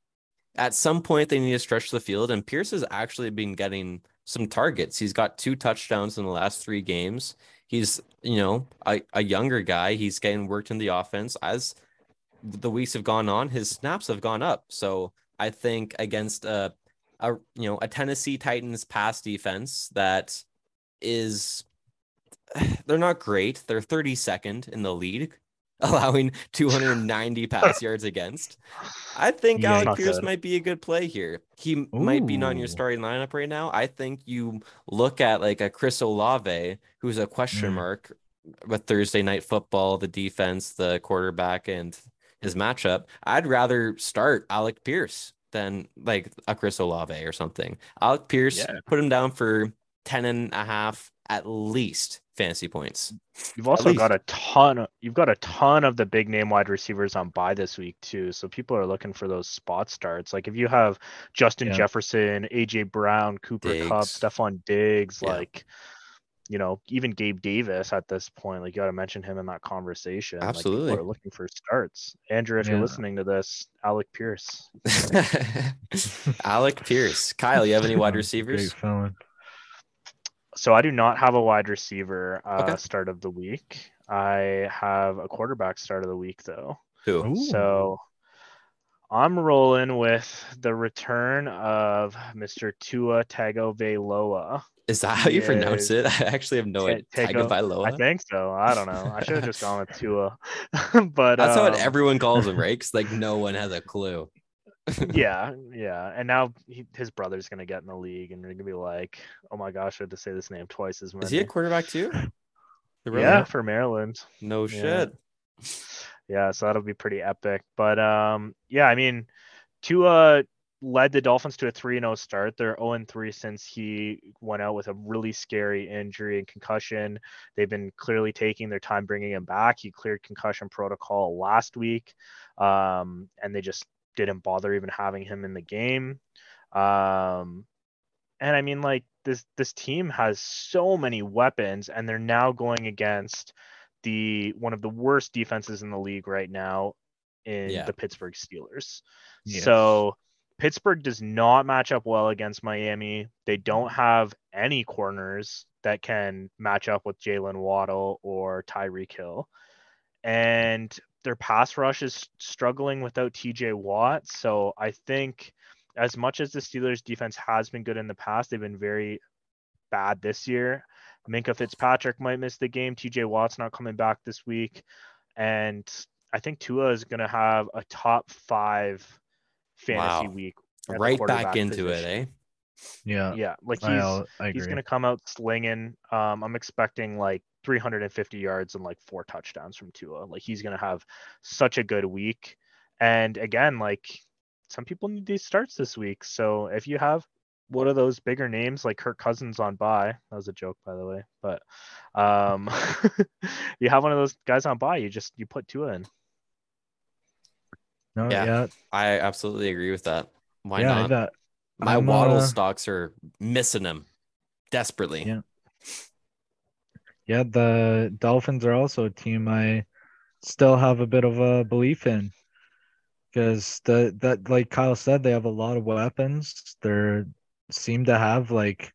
At some point, they need to stretch the field, and Pierce has actually been getting some targets. He's got two touchdowns in the last three games. He's, you know, a, a younger guy. He's getting worked in the offense. As the weeks have gone on, his snaps have gone up. So I think against a, a you know, a Tennessee Titans pass defense that is they're not great. They're 32nd in the league, allowing 290 pass yards against. I think Yeah, Alec Pierce good. might be a good play here. He m- might be not in your starting lineup right now. I think you look at like a Chris Olave, who's a question Mm. mark with Thursday night football, the defense, the quarterback, and his matchup. I'd rather start Alec Pierce than like a Chris Olave or something. Alec Pierce, Yeah. put him down for 10 and a half at least fantasy points. You've also got a ton of, you've got a ton of the big name wide receivers on bye this week too. So people are looking for those spot starts. Like if you have Justin Yeah. Jefferson, AJ Brown, Cooper Kupp, Diggs. Stefon Diggs, Yeah. like you know, even Gabe Davis at this point, like you gotta mention him in that conversation. Like, Absolutely. people are looking for starts. Andrew, if you're listening to this, Alec Pierce. Alec Pierce. Kyle, you have any wide receivers? Great felon. So I do not have a wide receiver uh, Okay. start of the week. I have a quarterback start of the week though. Who? So I'm rolling with the return of Mr. Tua Tagovailoa. Is that how you pronounce it? I actually have no Ta- idea. Tago- Tagovailoa? I think so. I don't know. I should have just gone with Tua. but That's um, what everyone calls him, right? 'Cause, like no one has a clue. yeah, yeah. And now he, his brother's gonna get in the league, and they're gonna be like, "Oh my gosh, I had to say this name twice as many." Is he a quarterback too? Yeah, for Maryland. No shit. Yeah, so that'll be pretty epic. But um, yeah, I mean, Tua led the Dolphins to a 3-0 start. They're 0-3 since he went out with a really scary injury and concussion. They've been clearly taking their time bringing him back. He cleared concussion protocol last week, um, and they just didn't bother even having him in the game. Um, and I mean, like this this team has so many weapons, and they're now going against the one of the worst defenses in the league right now in Yeah. the Pittsburgh Steelers. Yes. So Pittsburgh does not match up well against Miami. They don't have any corners that can match up with Jaylen Waddle or Tyreek Hill. And their pass rush is struggling without TJ Watt. So I think as much as the Steelers defense has been good in the past, they've been very bad this year. Minkah Fitzpatrick might miss the game. TJ Watt's not coming back this week. And I think Tua is going to have a top five fantasy Wow. week. right back into position. it, eh? Yeah, Yeah, like he's I, I agree. he's going to come out slinging. Um, I'm expecting like 350 yards and like four touchdowns from Tua. Like he's going to have such a good week. And again, like some people need these starts this week. So if you have one of those bigger names like Kirk Cousins on bye, that was a joke by the way, but um, you have one of those guys on bye, you just you put Tua in. no, Yeah. yeah, I absolutely agree with that. Why yeah, not? that, My I'm, Waddle uh, stocks are missing him desperately. Yeah. yeah. The Dolphins are also a team I still have a bit of a belief in because the that like Kyle said, they have a lot of weapons. They seem to have like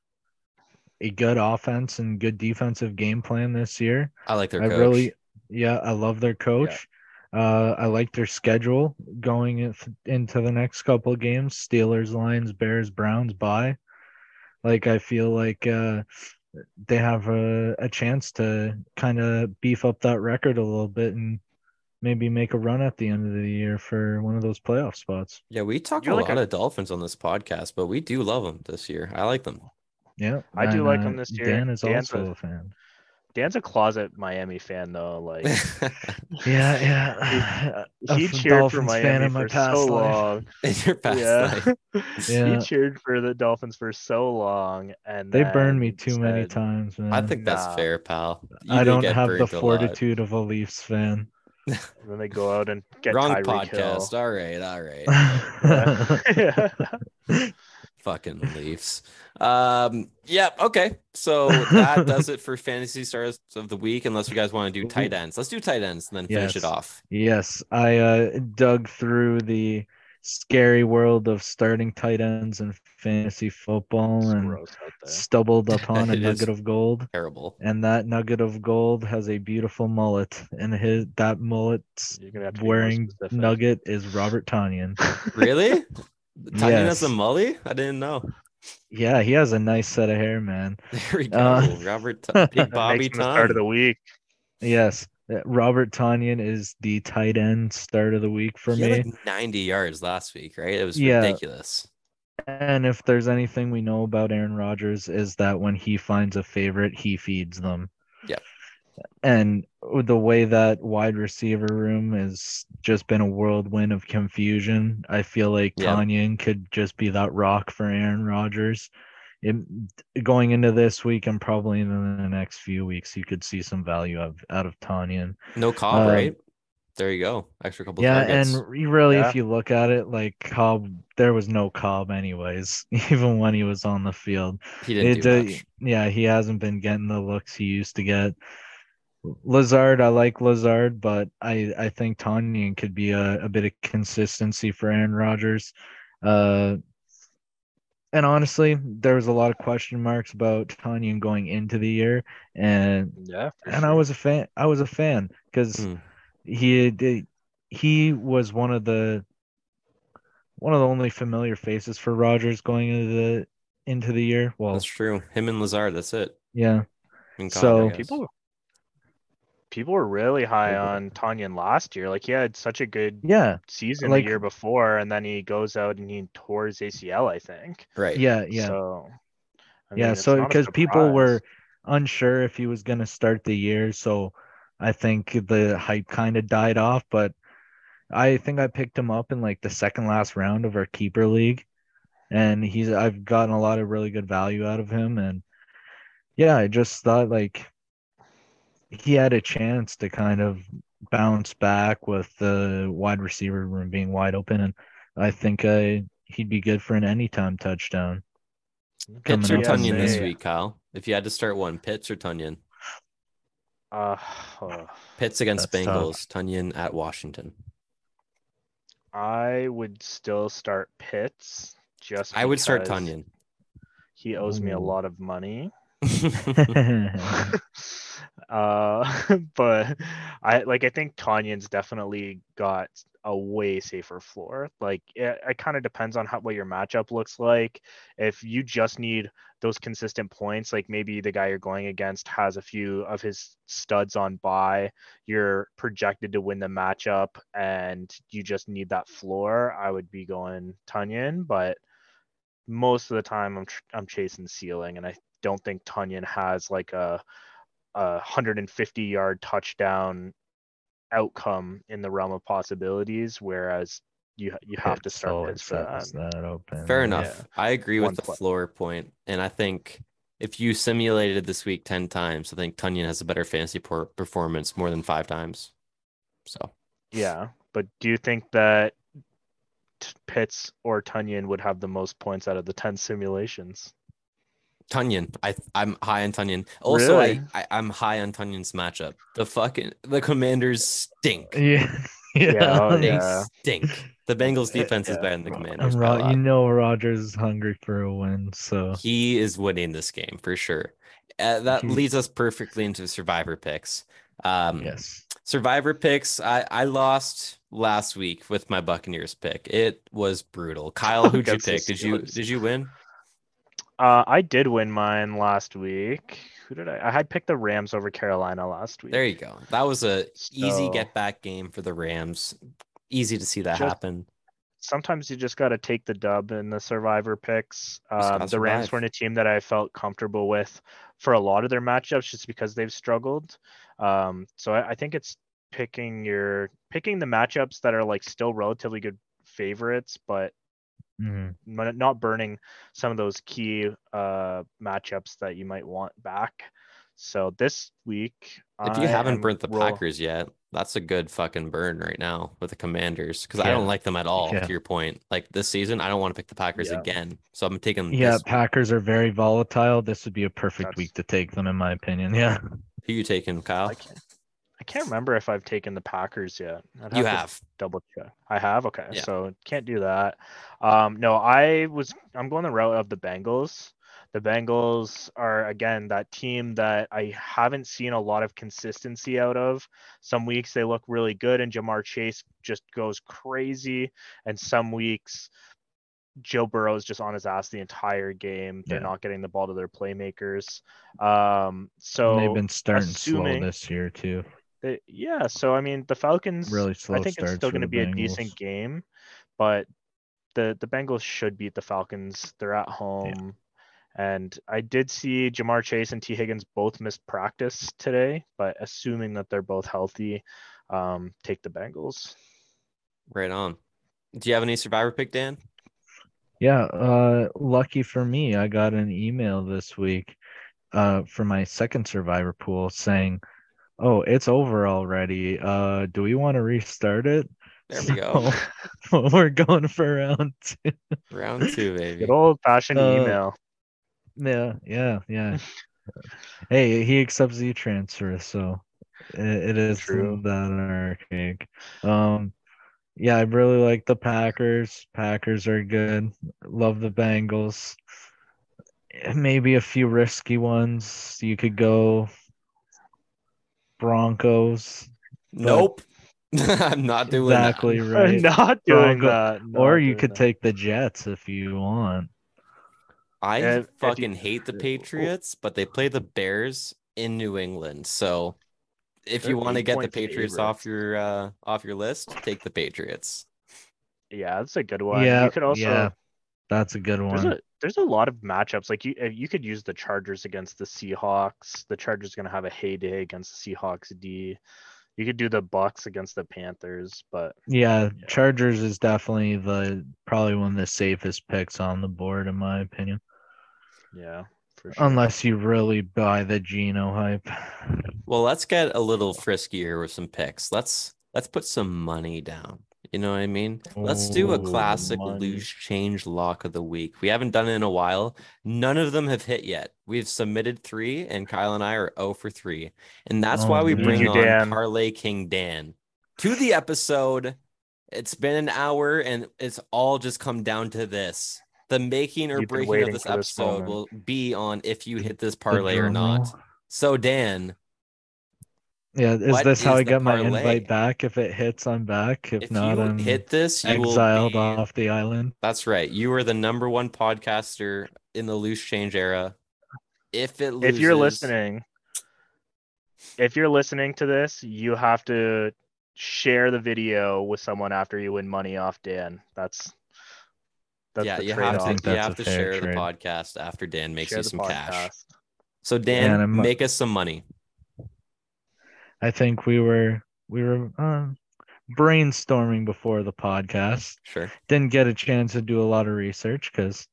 a good offense and good defensive game plan this year. I like their I coach. really, yeah, I love their coach. Uh, I like their schedule going into the next couple of games: Steelers, Lions, Bears, Browns. Bye. Like I feel like uh, they have a, a chance to kind of beef up that record a little bit and maybe make a run at the end of the year for one of those playoff spots. Yeah, we talk You're a like lot a- of Dolphins on this podcast, but we do love them this year. I like them. Yeah, I do and, like uh, them this year. Dan is Dan's also a- a fan. Dan's a closet Miami fan though. Like Yeah, yeah. A he cheered for Dolphins fan Miami in my for past so life. long. In your past yeah. life. Yeah. he cheered for the Dolphins for so long, and They burned me then too many times, man. I think that's Nah. fair, pal. You I don't have the burned a fortitude of a Leafs fan. And then they go out and get Wrong Tyreek podcast. Hill. All right, all right. Yeah. Fucking Leafs. Um, yeah, okay. So that does it for fantasy stars of the week, unless you guys want to do tight ends. Let's do tight ends and then finish it off. yes, I uh, dug through the scary world of starting tight ends in fantasy football It's and gross out there. stumbled upon a nugget of gold. Terrible. And that nugget of gold has a beautiful mullet, and his that mullet's You're gonna have to be more wearing specific. nugget is Robert Tonyan. Really? Tanya has a Yes. mully? I didn't know. Yeah, he has a nice set of hair, man. There we go. Uh, Robert T- Big That Bobby makes start of the week. Yes, uh, Robert Tonyan is the tight end start of the week for He me. had like 90 yards last week, right? It was Yeah. ridiculous. And if there's anything we know about Aaron Rodgers is that when he finds a favorite, he feeds them. Yep. And the way that wide receiver room has just been a whirlwind of confusion, I feel like Yeah. Tonyan could just be that rock for Aaron Rodgers. It, going into this week and probably in the next few weeks, you could see some value of, out of Tonyan. No Cobb, Uh, right? There you go. Extra couple Yeah, targets. and really, Yeah. if you look at it, like Cobb, there was no Cobb anyways, even when he was on the field. he didn't It, do uh, much. yeah, he hasn't been getting the looks he used to get. Lazard, I like Lazard, but I I think Tonyan could be a, a bit of consistency for Aaron Rodgers. Uh, and honestly, there was a lot of question marks about Tonyan going into the year, and Yeah. for and I was a fan. I was a fan because Mm. he he was one of the one of the only familiar faces for Rodgers going into the into the year. Well, That's true. Him and Lazard, that's it. yeah, And So- people people were really high on Tonyan last year. Like he had such a good yeah, season Like- the year before, and then he goes out and he tore his ACL, I think. right. yeah, yeah, So, I yeah. mean, it's So because people were unsure if he was going to start the year, so I think the hype kind of died off. But I think I picked him up in like the second last round of our keeper league, and he's I've gotten a lot of really good value out of him, and yeah, I just thought like he had a chance to kind of bounce back with the wide receiver room being wide open, and I think uh, he'd be good for an anytime touchdown. Pitts or Tonyan this May. week, Kyle? If you had to start one, Pitts or Tonyan? Uh, uh, Pitts against That's tough. Bengals, Tonyan at Washington. I would still start Pitts. Just I would start because Tonyan. He owes me a lot of money. Uh, but I like I think Tonyan's definitely got a way safer floor. Like it, it kind of depends on how what your matchup looks like. If you just need those consistent points, like maybe the guy you're going against has a few of his studs on bye, you're projected to win the matchup, and you just need that floor. I would be going Tonyan, but most of the time I'm tr- I'm chasing ceiling, and I don't think Tonyan has like a a 150 yard touchdown outcome in the realm of possibilities, whereas you you have to start always Pitts for that. that open. Fair yeah. enough. I agree One with the play. floor point, and I think if you simulated this week ten times, I think Tonyan has a better fantasy por- performance more than five times. So Yeah, but do you think that T- Pitts or Tonyan would have the most points out of the 10 simulations? Tonyan, I I'm high on Tonyan. Also, Really? I, I I'm high on Tonyan's matchup. The fucking the Commanders stink. Yeah. Yeah. Yeah, oh, They yeah. stink. The Bengals defense is better than the Commanders. And by a Ro- you know Rodgers is hungry for a win, so He is winning this game for sure. Uh, that He- leads us perfectly into survivor picks. Um, yes. Survivor picks. I, I lost last week with my Buccaneers pick. It was brutal. Kyle, who'd you pick? Did you did you win? Uh, I did win mine last week. Who did I? I had picked the Rams over Carolina last week. There you go. That was a easy get back game for the Rams. Easy to see that Just- happen. sometimes you just got to take the dub in the survivor picks. Um, the Rams weren't a team that I felt comfortable with for a lot of their matchups just because they've struggled. Um, so I, I think it's picking your picking the matchups that are like still relatively good favorites, but Mhm. not burning some of those key uh, matchups that you might want back. So this week, If you I haven't burnt the roll- Packers yet, that's a good fucking burn right now with the Commanders because I don't like them at all. Yeah. To your point, like this season, I don't want to pick the Packers Yeah. again. So I'm taking Yeah, this week. Packers are very volatile. This would be a perfect That's- week to take them, in my opinion. Yeah. Who you taking, Kyle? I can't, I can't remember if I've taken the Packers yet. I'd You have. double check. I have. Okay, Yeah. so can't do that. Um, no, I was. I'm going the route of the Bengals. The Bengals are again that team that I haven't seen a lot of consistency out of. Some weeks they look really good and Ja'Marr Chase just goes crazy, and some weeks Joe Burrow is just on his ass the entire game. They're Yeah. not getting the ball to their playmakers. Um, so And they've been starting assuming- slow this year too. They, yeah, so I mean the Falcons Really slow I think it's still going to the be a decent game, but the the Bengals should beat the Falcons. They're at home. And I did see Ja'Marr Chase and Tee Higgins both missed practice today, but assuming that they're both healthy, um, take the Bengals. Right on. Do you have any survivor pick, Dan? Yeah, uh lucky for me, I got an email this week uh for my second survivor pool saying, "Oh, it's over already. Uh do we want to restart it?" There we go. So, we're going for round two. Round two, baby. Good old fashioned Uh, email. Yeah, yeah, yeah. hey, he accepts e transfer, so it, it is True. that archaic. Um, yeah, I really like the Packers. Packers are good. Love the Bengals. Maybe a few risky ones. You could go Broncos, Nope. I'm not doing exactly that. right. not doing Bronco- that. or you could that. take the Jets if you want. I If- if you- fucking hate the Patriots, but they play the Bears in New England. So if you want to get the eight-point Patriots off your uh off your list, take the Patriots. Yeah, that's a good one. yeah, you could also yeah, that's a good There's one. a there's a lot of matchups. Like you uh, you could use the Chargers against the Seahawks. The Chargers gonna have a heyday against the Seahawks D. You could do the Bucs against the Panthers, but Yeah, Yeah. Chargers is definitely the probably one of the safest picks on the board in my opinion. yeah, for sure. Unless you really buy the Geno hype. Well, let's get a little friskier with some picks. Let's let's put some money down. You know what I mean? Let's do a oh, classic money. loose change lock of the week. We haven't done it in a while. None of them have hit yet. We've submitted three, and Kyle and I are 0 for 3. And that's Oh, why we bring on Dan. Parlay King Dan to the episode. It's been an hour, and it's all just come down to this. The making or You've breaking of this for this episode will be on if you hit this parlay or not. So, Dan, Yeah, is What this how I the get my invite back? If it hits, I'm back. If, If not, you I'm hit this, you will exiled be off the island. That's right. You are the number one podcaster in the loose change era. If it loses, If you're listening, if you're listening to this, you have to share the video with someone after you win money off Dan. That's that's yeah, the you trade-off. have think to you have to fair share the podcast after Dan makes Share you the some cash. So Dan, and I'm- make us some money. I think we were we were um, brainstorming before the podcast. Sure. Didn't get a chance to do a lot of research because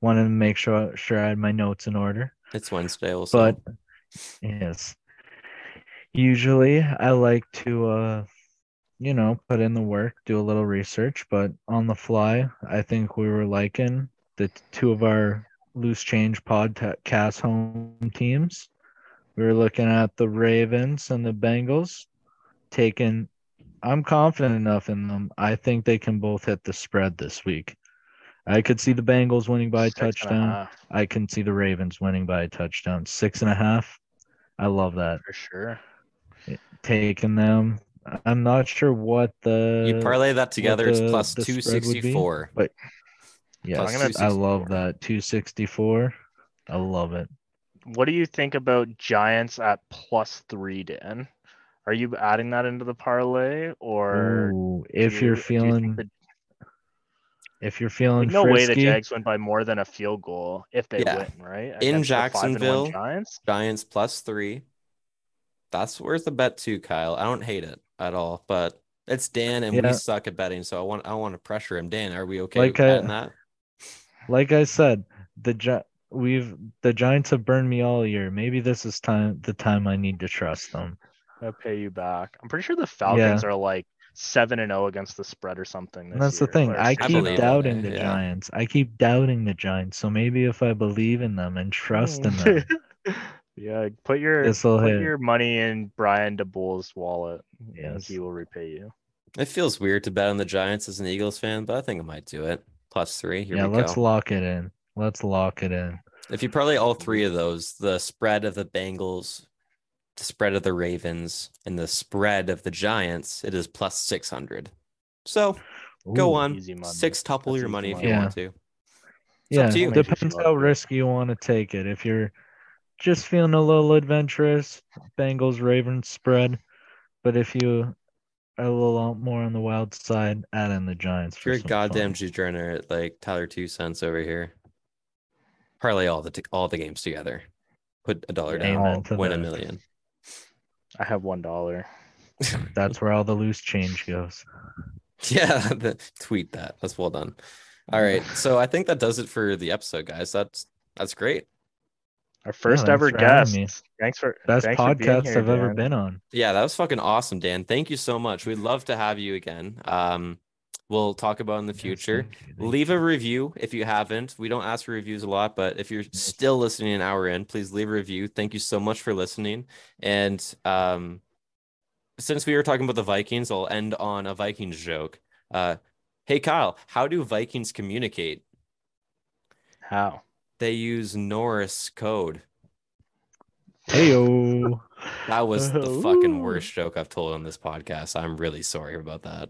wanted to make sure sure I had my notes in order. It's Wednesday also. But yes, usually I like to uh you know put in the work, do a little research, but on the fly, I think we were liking the two of our loose change podcast home teams. We were looking at the Ravens and the Bengals, taking. I'm confident enough in them. I think they can both hit the spread this week. I could see the Bengals winning by a Six touchdown. half, I can see the Ravens winning by a touchdown. Six and a half. I love that. for sure. Taking them. I'm not sure what the you parlay that together, it's the- plus the two spread would be, but yeah, plus I'm gonna- I love that 264. I love it. What do you think about Giants at plus three, Dan? Are you adding that into the parlay, or Ooh, if you- you're do you feeling the- if you're feeling like, no way the Jags win by more than a field goal if they Yeah. win, right? In Against the five and one Jacksonville, Giants. Giants plus three. That's worth a bet too, Kyle. I don't hate it at all, but it's Dan and we suck at betting, so I want I want to pressure him. Dan, are we okay Like with I- that? like I said, the Gi- we've the Giants have burned me all year. Maybe this is time the time I need to trust them. I'll pay you back. I'm pretty sure the Falcons are like seven and zero against the spread or something. And this that's the thing. or I keep and believe oh. that, doubting the Yeah. Giants. I keep doubting the Giants. So maybe if I believe in them and trust in them, yeah, put your put hit. your money in Brian Daboll's wallet. and Yes. he will repay you. It feels weird to bet on the Giants as an Eagles fan, but I think I might do it. Plus three. Here yeah, we let's go. lock it in. Let's lock it in. If you parlay all three of those, the spread of the Bengals, the spread of the Ravens, and the spread of the Giants, it is plus six hundred. So go on, six tuple That's your easy money if you Yeah. want to. It's Yeah, up to you. Depends how risky you want to take it. If you're just feeling a little adventurous, Bengals Ravens spread. But if you are a little more on the wild side, add in the Giants. If For you're a some goddamn fun. degenerate like Tyler Two Cents over here, parlay all the t- all the games together. Put a dollar Yeah, down, Amen to win a million. I have one dollar. That's where all the loose change goes. Yeah, the, tweet that. That's well done. All right, so I think that does it for the episode, guys. That's that's great. Our first thanks ever guest. me. Thanks for Best thanks for being podcast here, I've ever been on. Yeah, that was fucking awesome, Dan. Thank you so much. We'd love to have you again. Um, we'll talk about in the future. thank you, thank leave a review if you haven't. We don't ask for reviews a lot, but if you're still listening an hour in, please leave a review. Thank you so much for listening. And um, since we were talking about the Vikings, I'll end on a Vikings joke. Uh, hey Kyle, how do Vikings communicate? How? They use Norris code. Heyo. That was the fucking worst joke I've told on this podcast. I'm really sorry about that.